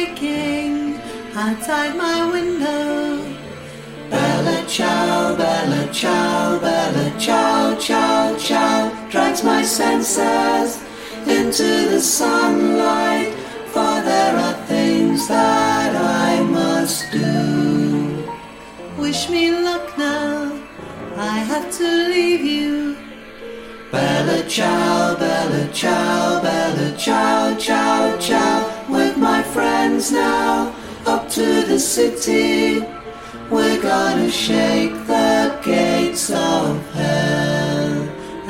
waking outside my window. Bella ciao, bella ciao, bella ciao, ciao, ciao. Drags my senses into the sunlight. For there are things that I must do. Wish me luck now, I have to leave you. Bella ciao, bella ciao, bella ciao, ciao, ciao. My friends now, up to the city. We're gonna shake the gates of hell.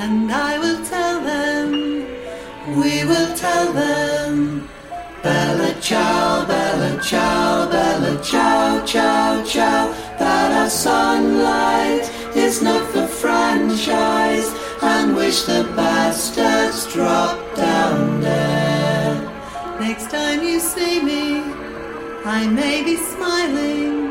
And I will tell them, we will tell them. Bella ciao, bella ciao, bella ciao, ciao, ciao. That our sunlight is not for franchise. And wish the bastards drop down dead. Next time you see me, I may be smiling.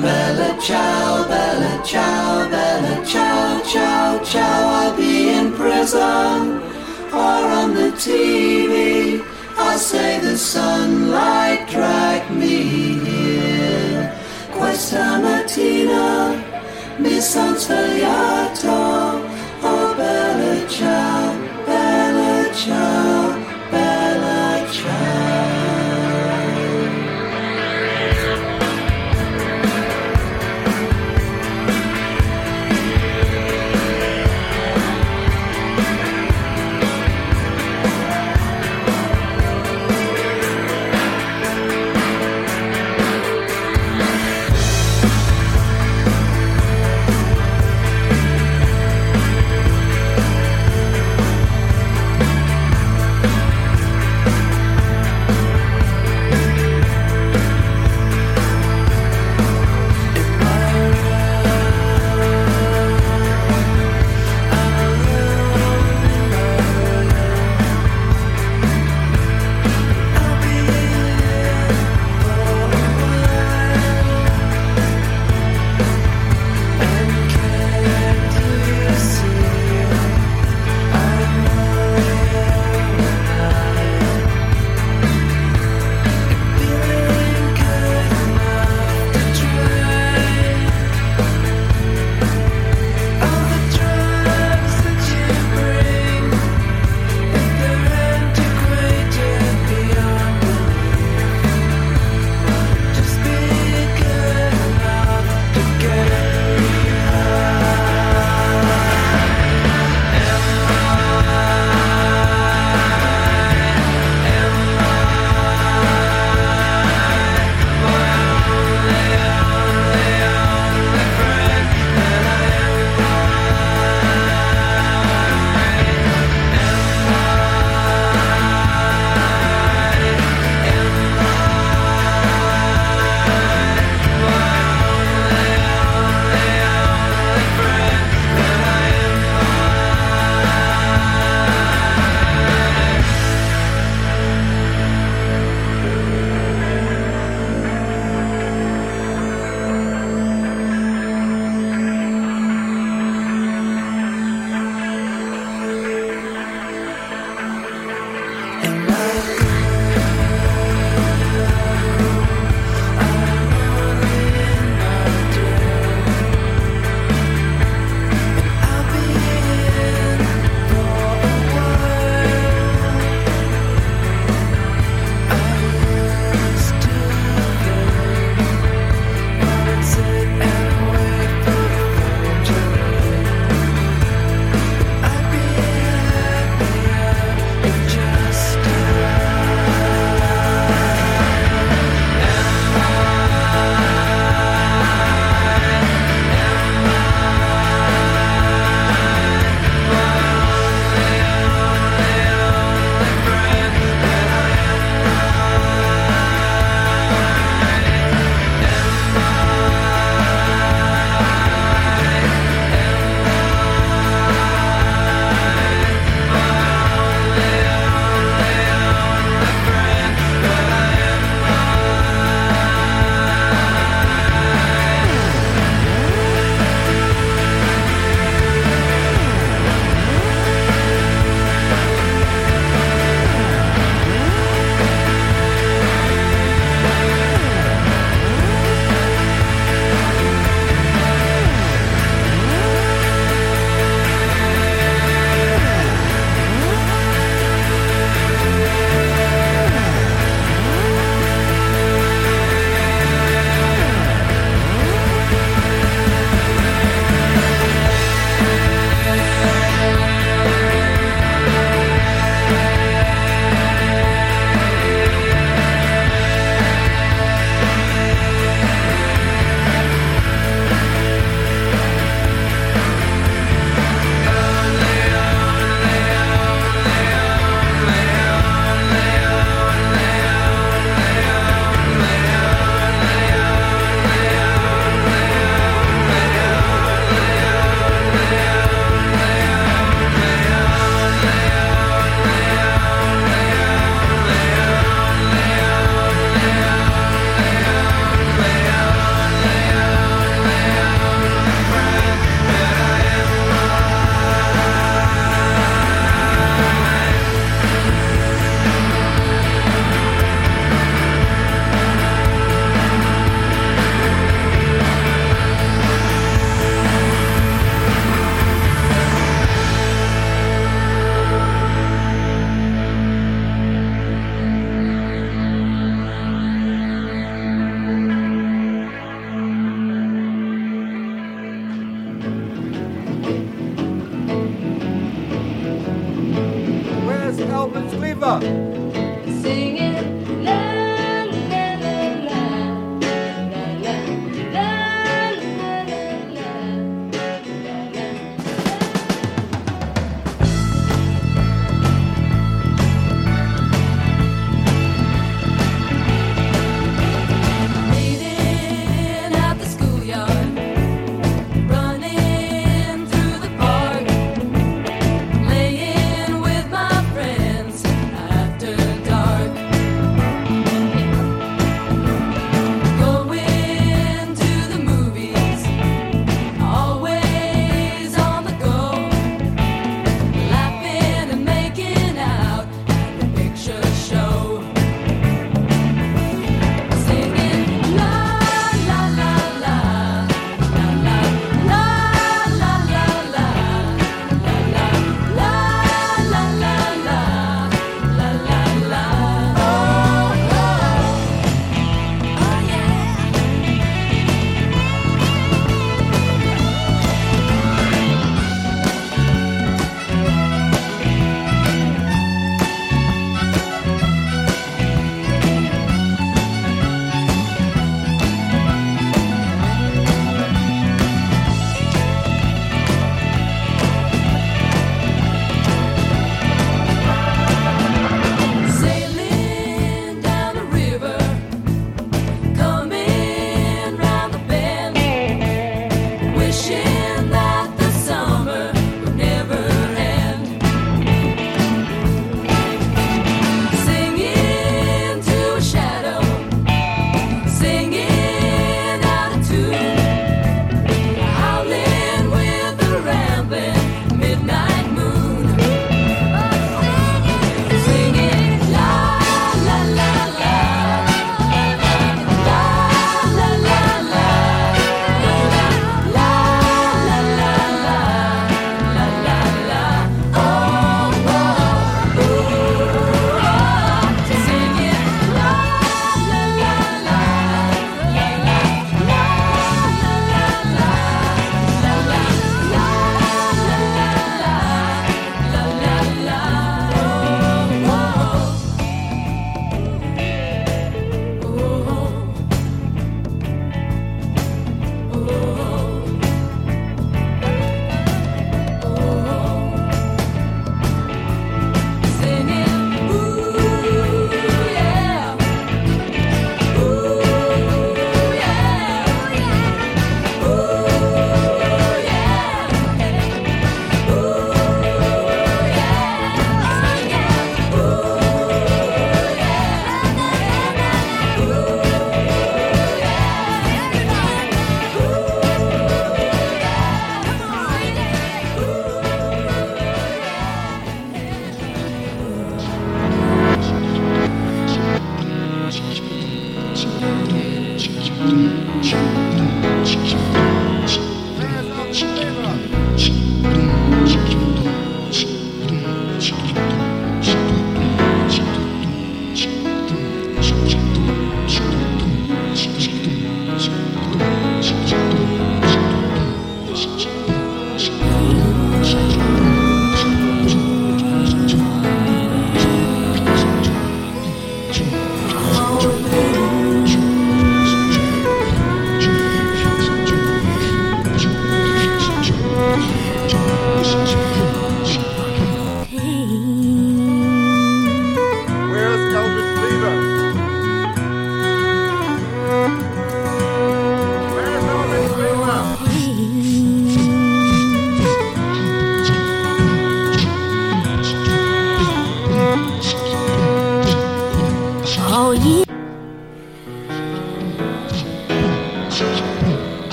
Bella ciao, bella ciao, bella ciao, ciao, ciao. I'll be in prison or on the TV. I'll say the sunlight dragged me here. Questa mattina mi son svegliato. Oh, bella ciao, bella ciao,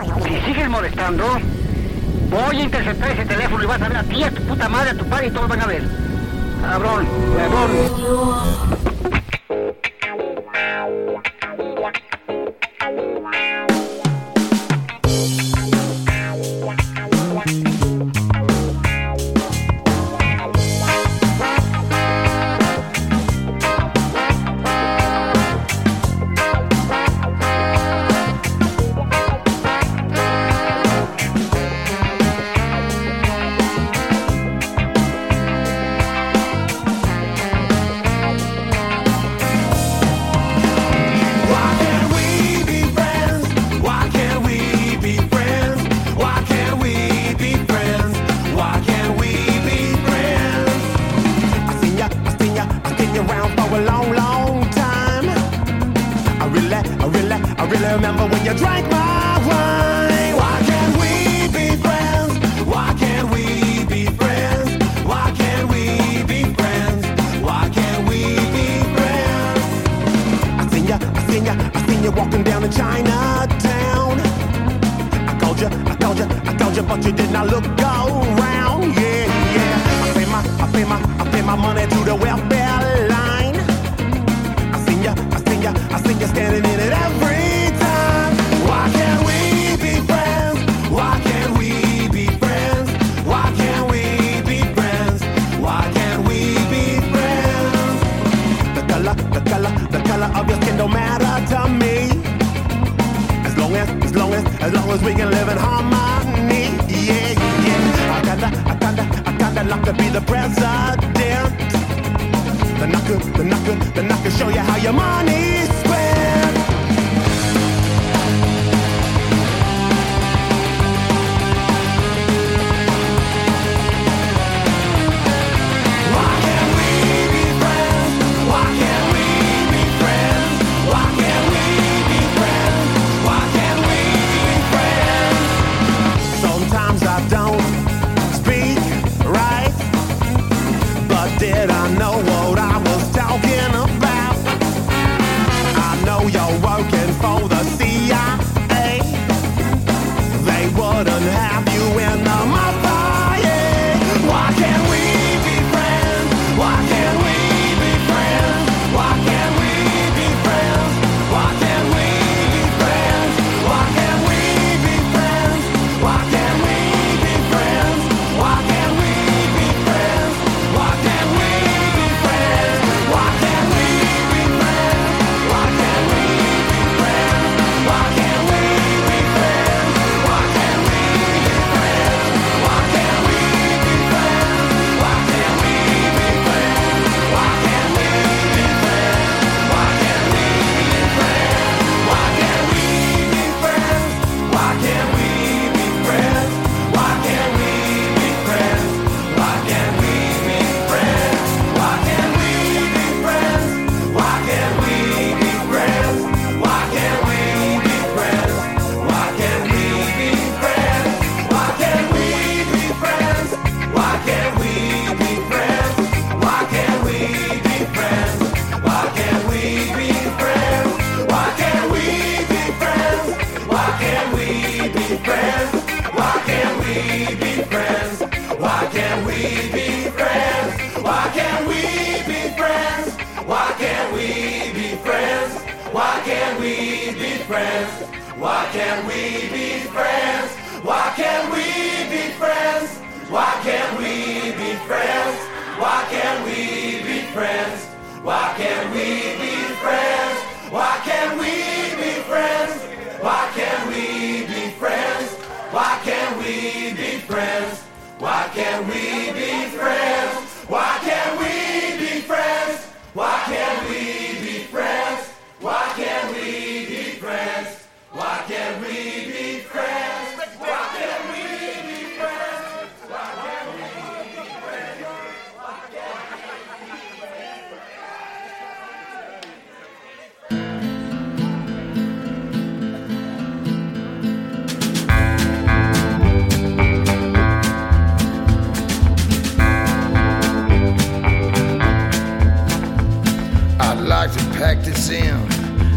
Si sigues molestando, voy a interceptar ese teléfono y vas a ver a ti, a tu puta madre, a tu padre y todos van a ver. Cabrón, huevón. This in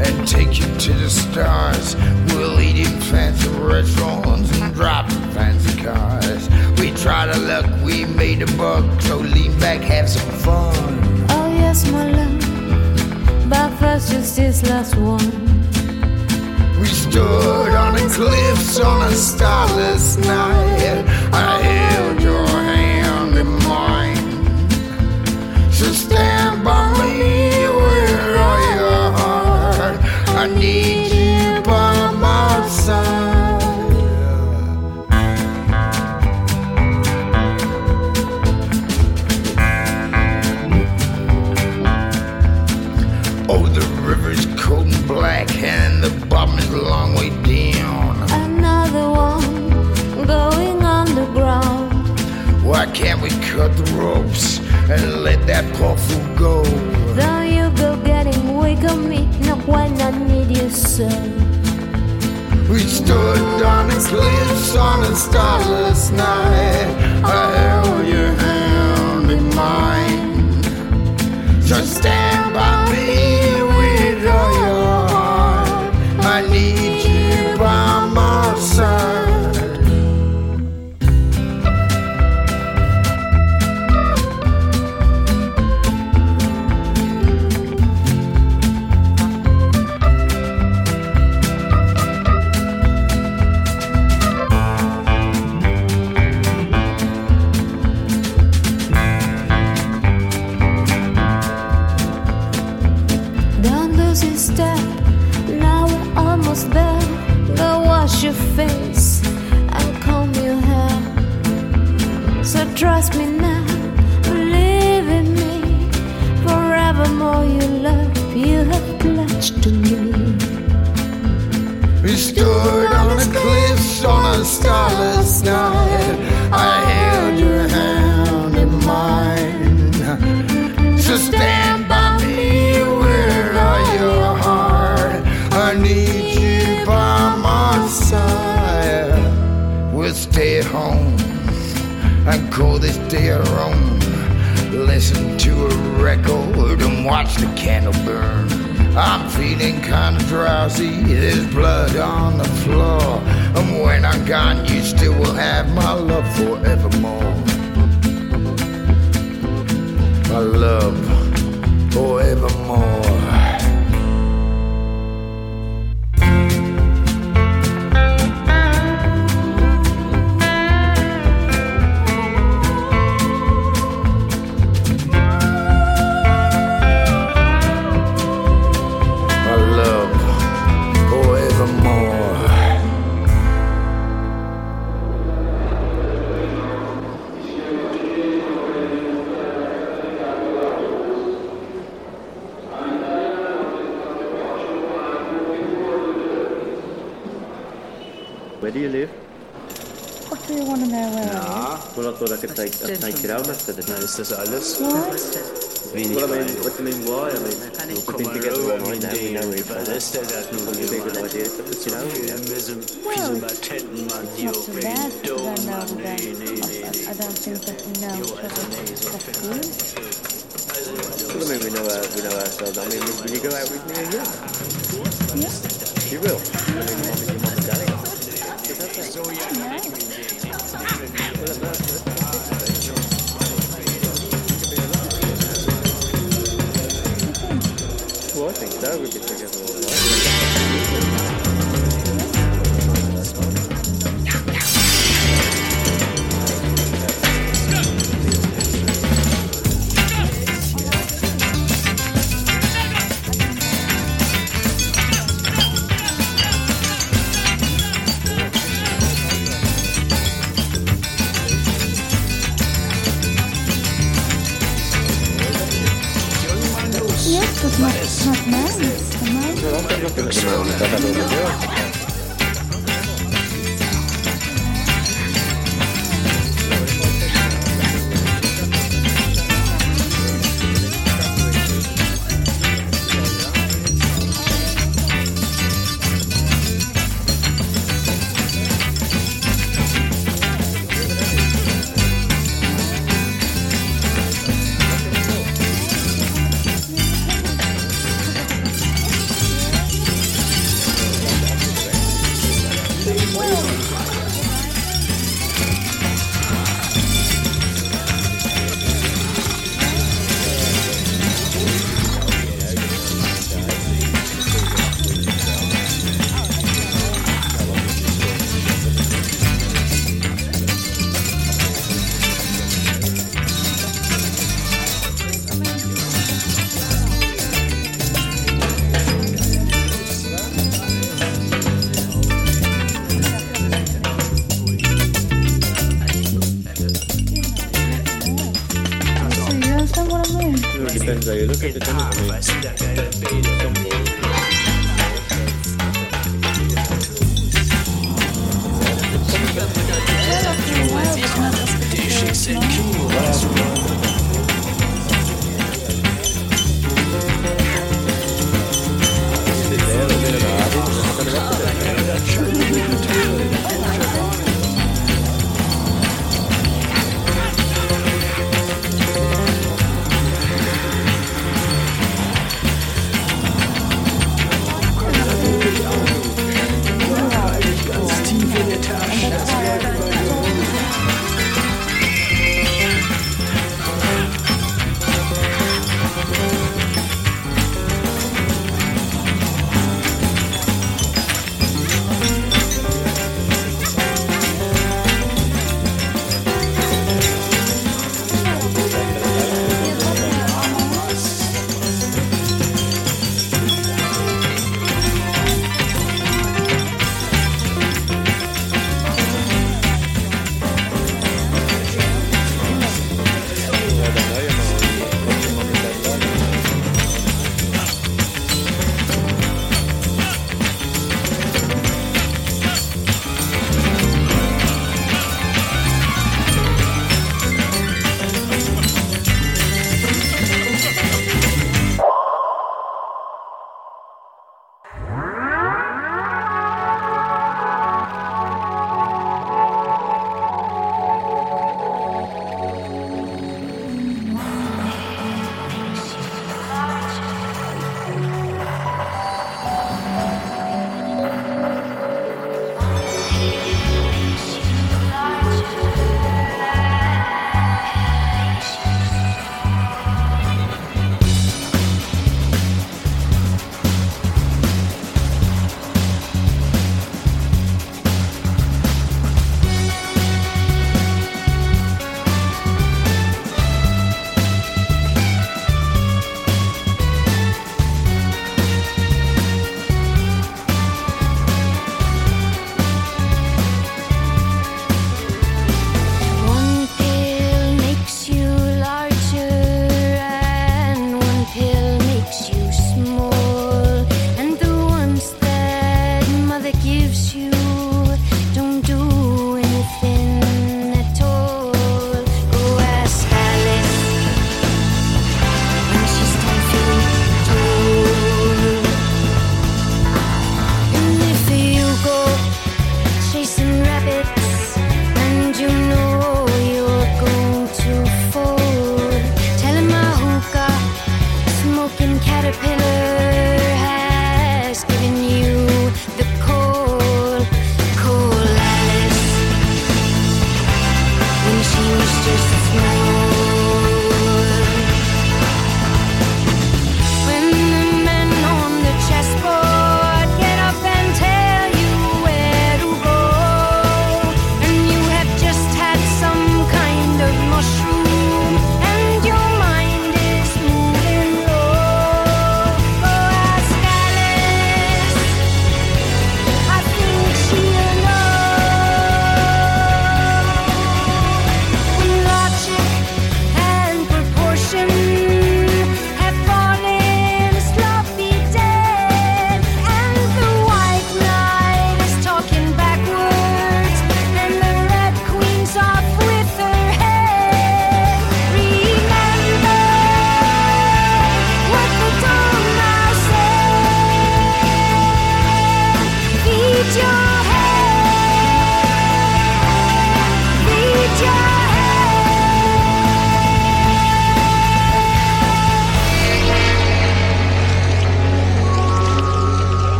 and take you to the stars. We'll eat in fancy restaurants and drive in fancy cars. We tried our luck, we made a buck, so lean back, have some fun. Oh yes, my love. But first, just this last one. We stood on the cliffs on a starless night. I held your hand in mine. So stand by me Why can't we cut the ropes and let that poor fool go? Though go getting weak on me, not when I need you so. We stood on the cliffs on a starless night. I held your hand in mine. So stand by me trust me now, believe in me. Forevermore, you love you have pledged to me. We stood on the cliffs on a starless night. I held your hand in mine. So and call this day our own. Listen to a record and watch the candle burn. I'm feeling kinda drowsy, there's blood on the floor. And when I'm gone, you still will have my love forevermore. My love forevermore. Alles? live? Well, I mean, what do you mean, why? I mean, we've been together we know each it over, yeah. Well, it's not bad because I know that I, don't think that we know. Well, I mean, we know, our, we know ourselves. I mean, will you go out with me again?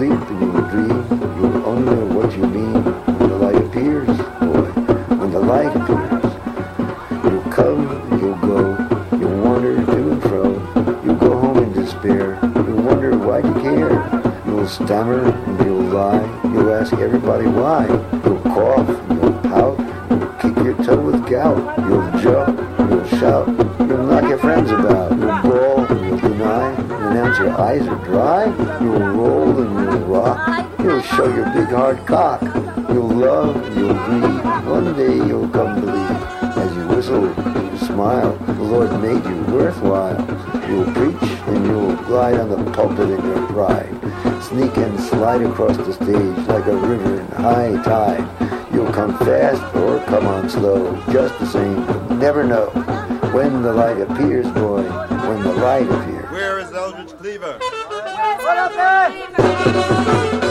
sleep across the stage like a river in high tide. You'll come fast or come on slow, just the same. Never know when the light appears, boy, when the light appears. Where is Eldridge Cleaver? What up, man?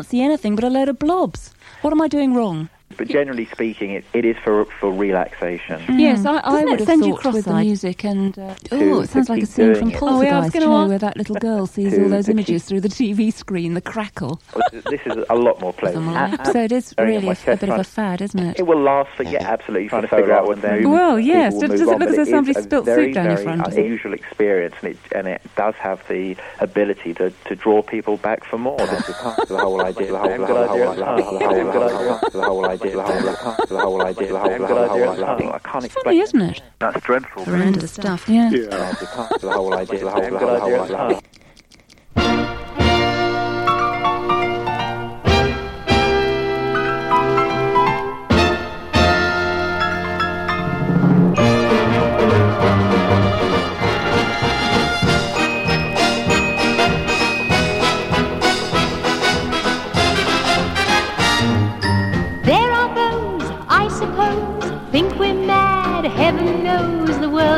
Can't see anything but a load of blobs. What am I doing wrong? But generally speaking, it, it is for for relaxation. Yes, I, I Doesn't would have send you thought with the music and. Uh, To- oh, it sounds like a keep scene from doing it. Poltergeist, Oh, yeah, I was you gonna know, ask- where that little girl sees all those to images through the TV screen, the crackle. this is a lot more pleasant. Something like- A- So it is really a, a bit of a fad, isn't it? It will last for yeah, absolutely. Trying to figure out what they're. Well, yes. people Does it look as though is somebody a spilt very, soup down your very front, does it? unusual experience, and it and it does have the ability to, to draw people back for more. This is part of the whole idea. The whole idea. The whole idea. It's funny, isn't it? That's dreadful. Horrendous stuff. Yeah. The whole idea. The whole, the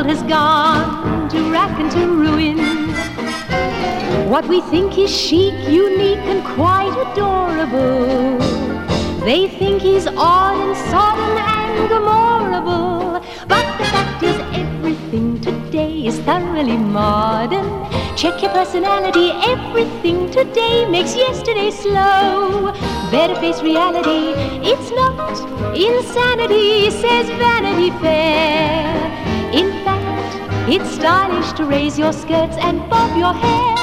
world has gone to rack and to ruin. What we think is chic, unique, and quite adorable. They think he's odd and Sodom and glamorable. But the fact is, everything today is thoroughly modern. Check your personality, everything today makes yesterday slow. Better face reality, it's not insanity, says Vanity Fair. It's stylish to raise your skirts and bob your hair.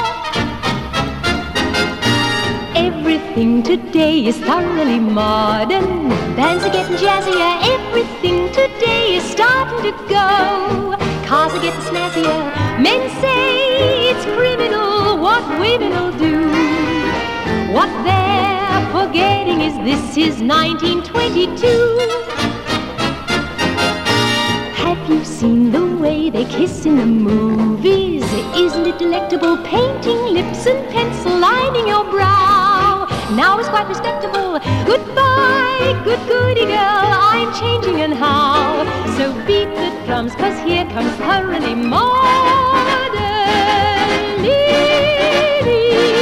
Everything today is thoroughly modern. Bands are getting jazzier. Everything today is starting to go. Cars are getting snazzier. Men say it's criminal what women will do. What they're forgetting is this is 1922. Have you seen the they kiss in the movies? Isn't it delectable? Painting lips and pencil lining your brow. Now it's quite respectable. Goodbye, good goody girl. I'm changing and how. So beat the drums, cause here comes thoroughly modern Millie.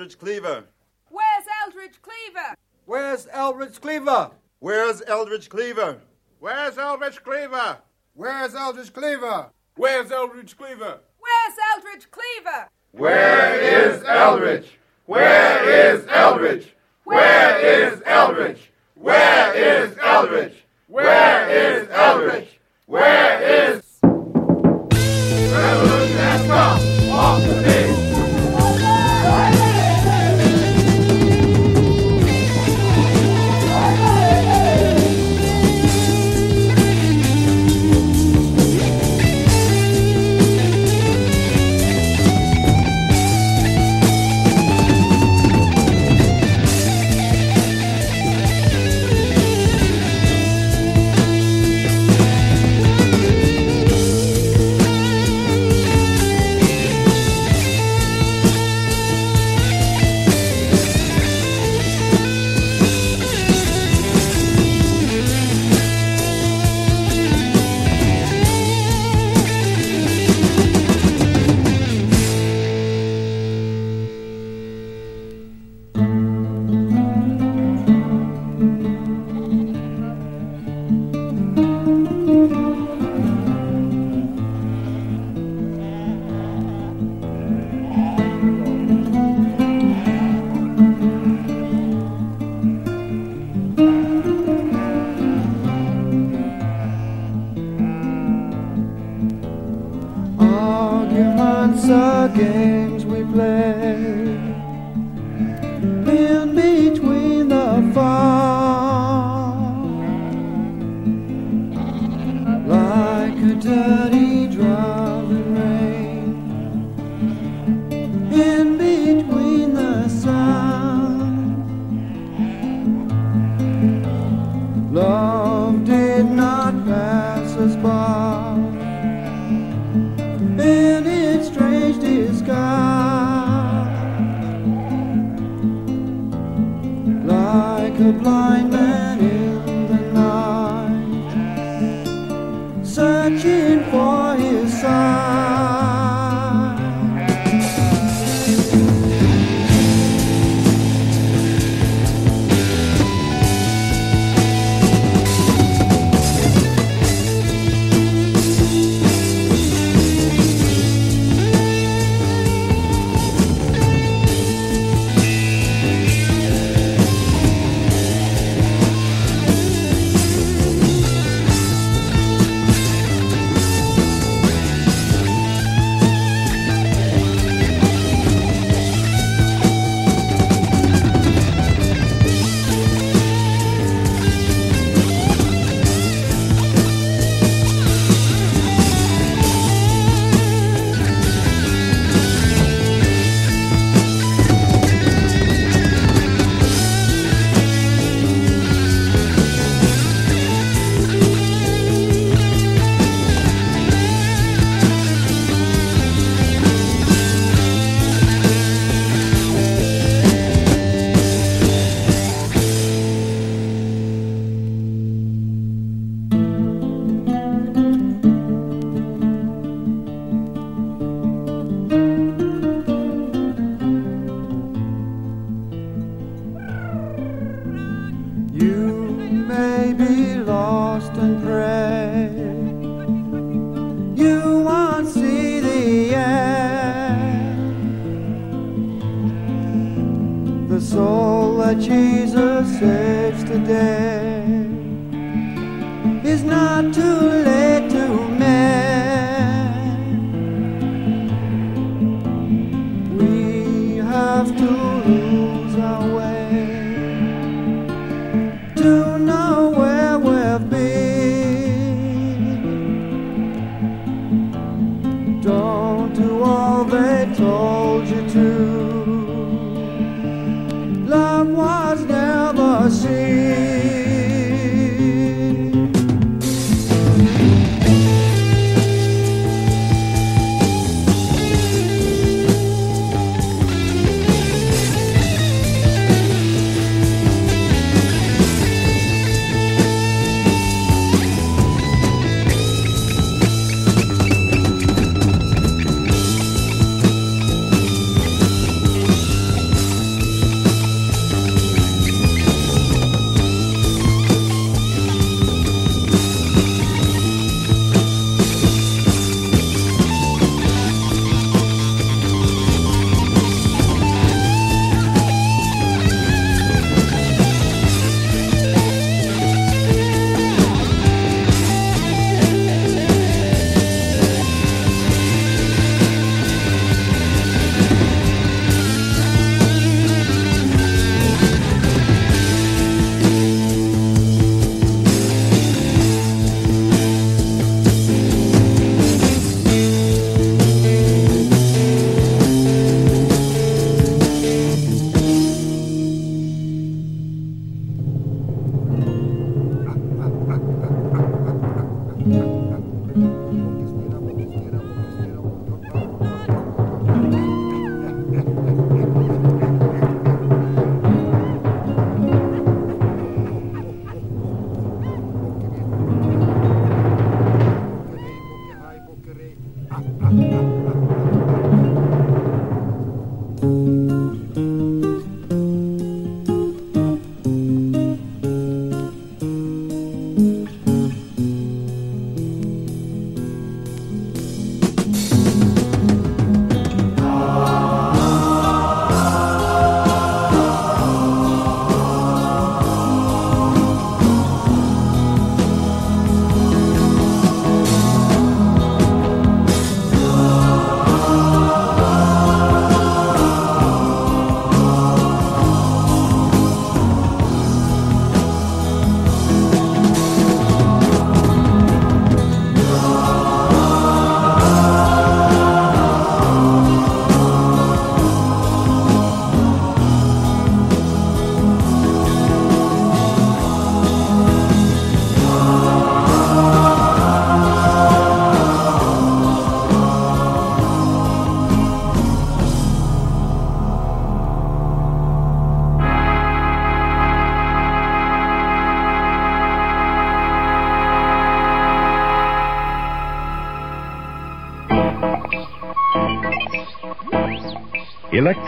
Eldridge Cleaver? Where's Eldridge Cleaver? Where's Eldridge Cleaver? Where's Eldridge Cleaver? Where's Eldridge Cleaver? Where's Eldridge Cleaver? Where's Eldridge Cleaver? Where's Eldridge Cleaver? Where is Eldridge? Where is Eldridge? Where is Eldridge? Where is Eldridge? Where is Eldridge? Where is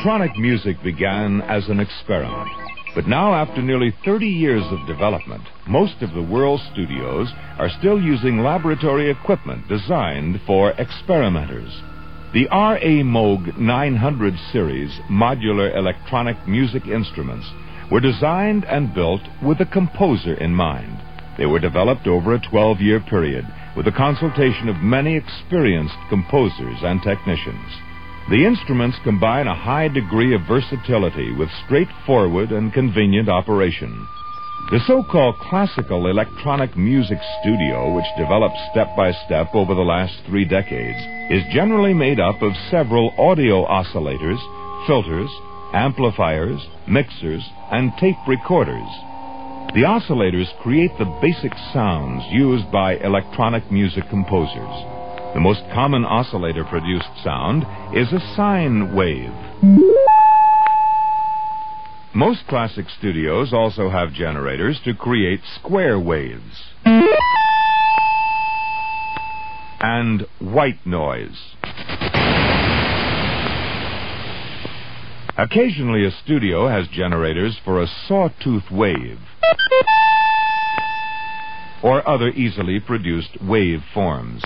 Electronic music began as an experiment. But now, after nearly 30 years of development, most of the world's studios are still using laboratory equipment designed for experimenters. The R.A. Moog 900 series modular electronic music instruments were designed and built with a composer in mind. They were developed over a 12 year period with the consultation of many experienced composers and technicians. The instruments combine a high degree of versatility with straightforward and convenient operation. The so-called classical electronic music studio, which developed step by step over the last three decades, is generally made up of several audio oscillators, filters, amplifiers, mixers, and tape recorders. The oscillators create the basic sounds used by electronic music composers. The most common oscillator produced sound is a sine wave. Most classic studios also have generators to create square waves and white noise. Occasionally, a studio has generators for a sawtooth wave or other easily produced wave forms.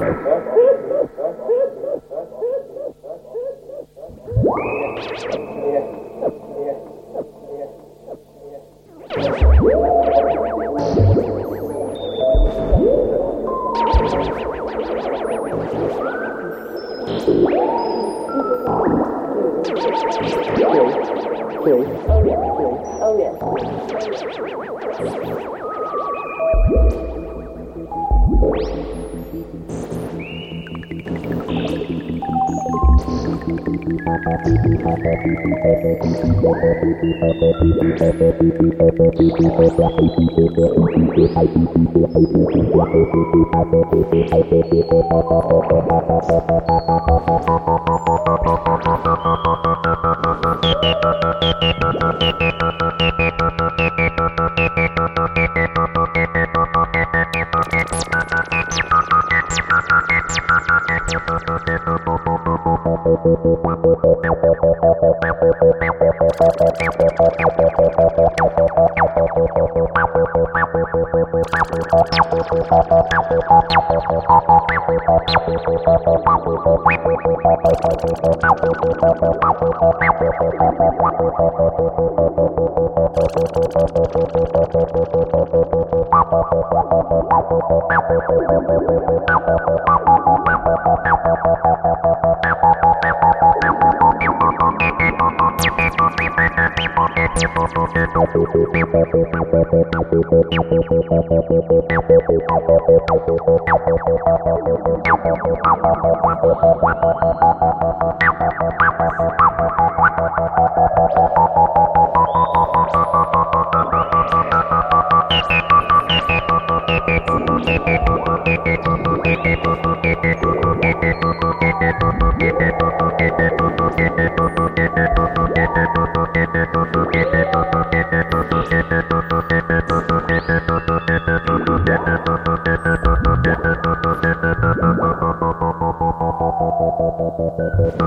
Okay. 哈哈哈哈哈哈哈哈哈哈哈哈哈哈哈哈 Outro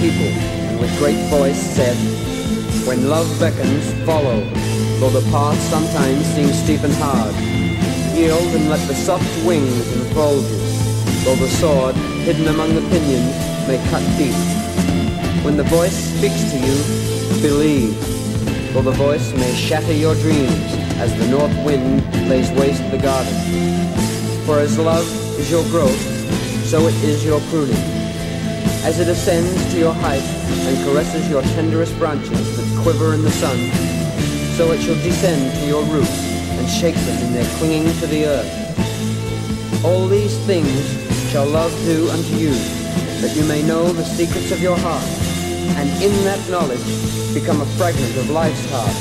people, and with great voice said, When love beckons, follow, though the path sometimes seems steep and hard. Yield and let the soft wings enfold you, though the sword, hidden among the pinions, may cut deep. When the voice speaks to you, believe, though the voice may shatter your dreams as the north wind lays waste the garden. For as love is your growth, so it is your pruning. As it ascends to your height and caresses your tenderest branches that quiver in the sun, so it shall descend to your roots and shake them in their clinging to the earth. All these things shall love do unto you, that you may know the secrets of your heart, and in that knowledge become a fragment of life's heart.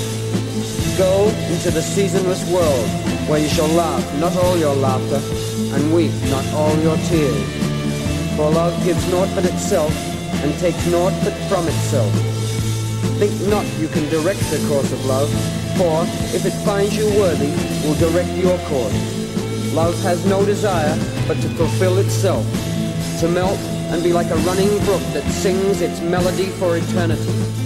Go into the seasonless world, where you shall laugh not all your laughter, and weep not all your tears. For love gives naught but itself, and takes naught but from itself. Think not you can direct the course of love, for if it finds you worthy, will direct your course. Love has no desire but to fulfill itself, to melt and be like a running brook that sings its melody for eternity.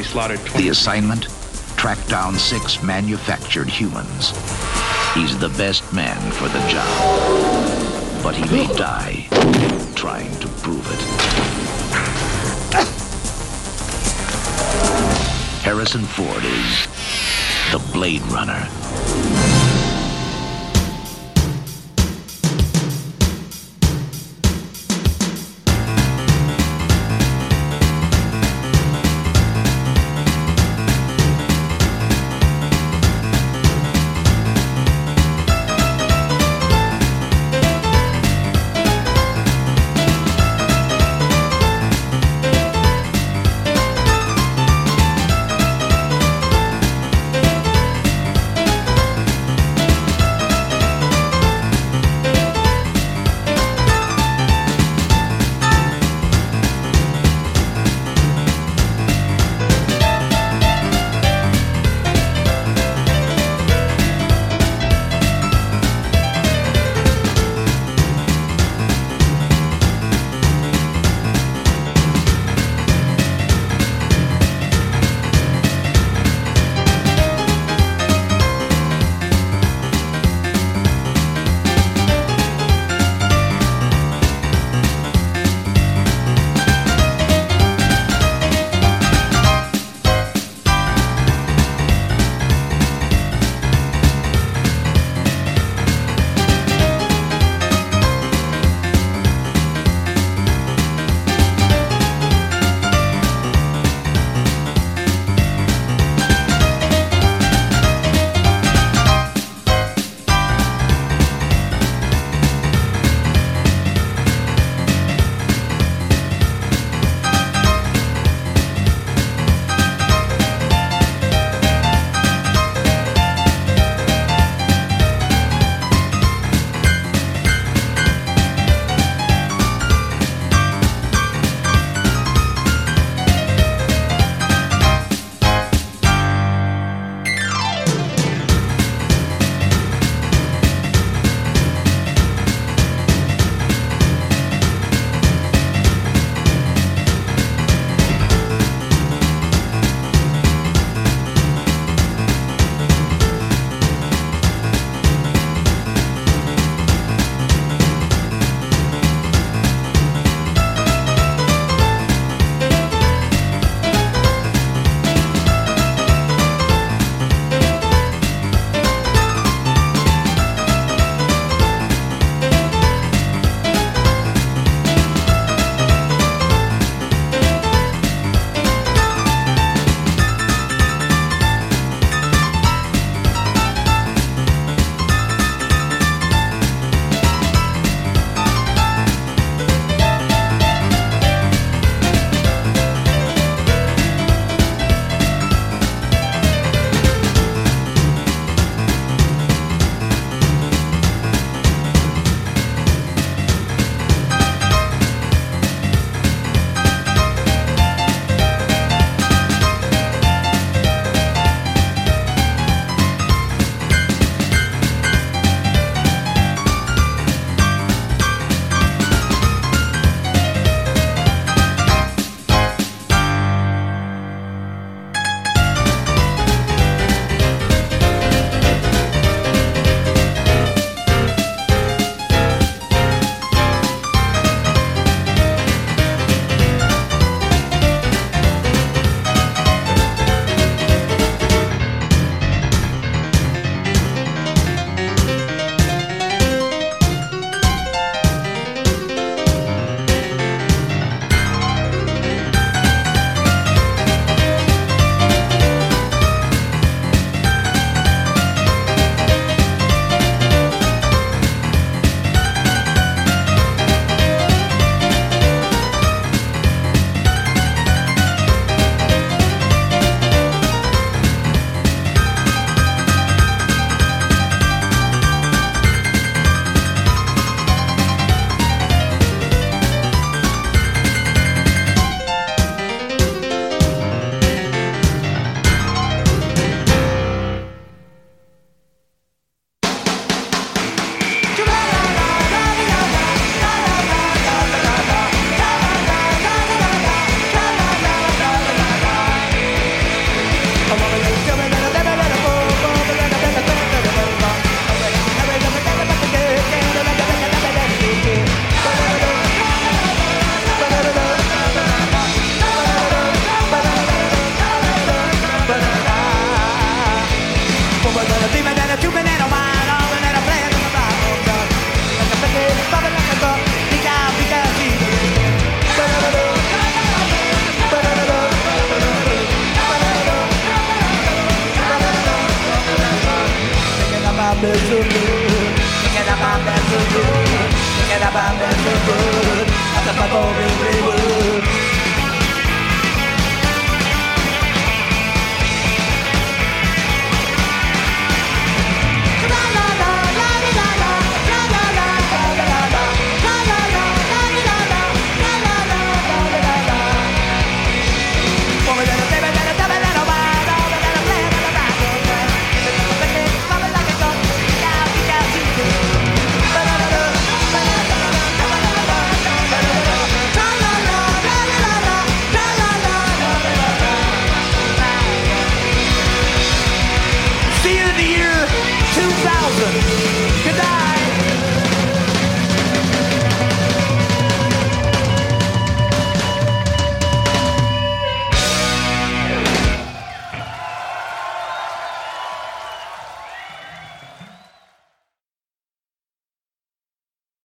They slaughtered 20. The assignment? Track down six manufactured humans. He's the best man for the job. But he may die trying to prove it. Harrison Ford is the Blade Runner.